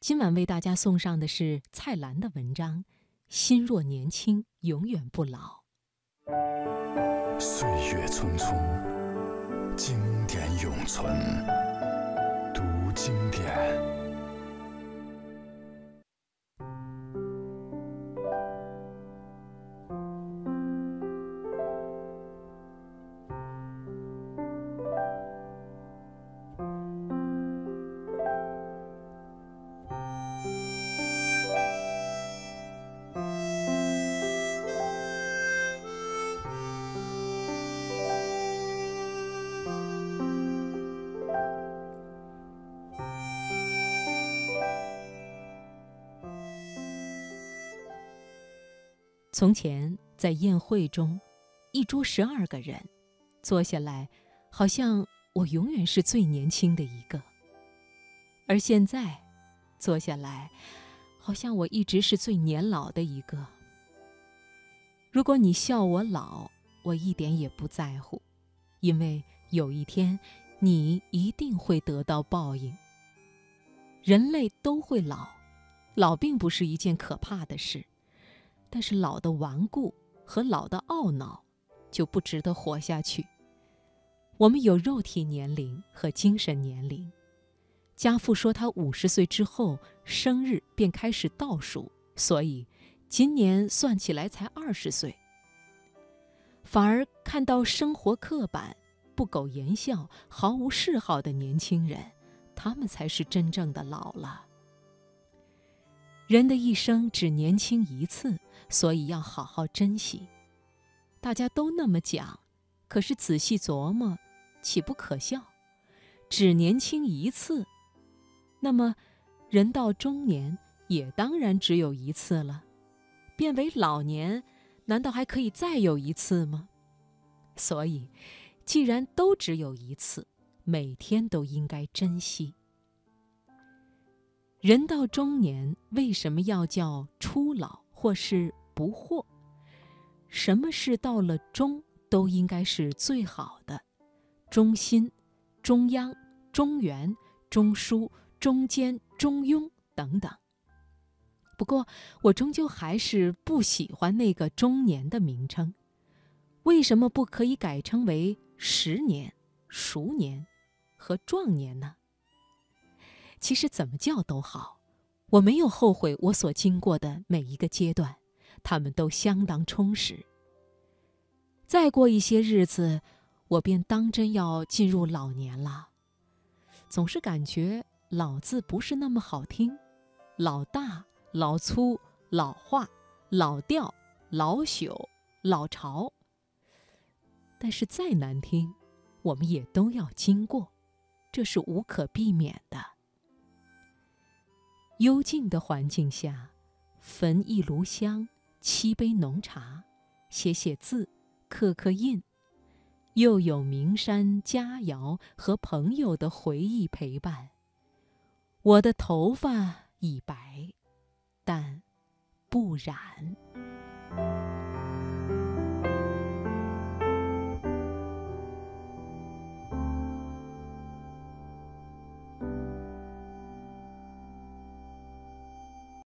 今晚为大家送上的是蔡澜的文章《心若年轻，永远不老》。岁月匆匆，经典永存。读经典。从前，在宴会中，一桌十二个人，坐下来，好像我永远是最年轻的一个；而现在，坐下来，好像我一直是最年老的一个。如果你笑我老，我一点也不在乎，因为有一天，你一定会得到报应。人类都会老，老并不是一件可怕的事。但是老的顽固和老的懊恼，就不值得活下去。我们有肉体年龄和精神年龄。家父说他五十岁之后生日便开始倒数，所以今年算起来才二十岁。反而看到生活刻板、不苟言笑、毫无嗜好的年轻人，他们才是真正的老了。人的一生只年轻一次。所以要好好珍惜。大家都那么讲，可是仔细琢磨，岂不可笑？只年轻一次，那么人到中年也当然只有一次了。变为老年，难道还可以再有一次吗？所以，既然都只有一次，每天都应该珍惜。人到中年，为什么要叫初老，或是？不惑，什么事到了中都应该是最好的，中心、中央、中原、中枢、中间、中庸等等。不过，我终究还是不喜欢那个中年的名称。为什么不可以改称为十年、熟年和壮年呢？其实怎么叫都好，我没有后悔我所经过的每一个阶段。他们都相当充实。再过一些日子，我便当真要进入老年了。总是感觉“老”字不是那么好听，老大、老粗、老化、老调、老朽、老潮。但是再难听，我们也都要经过，这是无可避免的。幽静的环境下，焚一炉香。沏杯浓茶，写写字，刻刻印，又有名山佳肴和朋友的回忆陪伴。我的头发已白，但不染。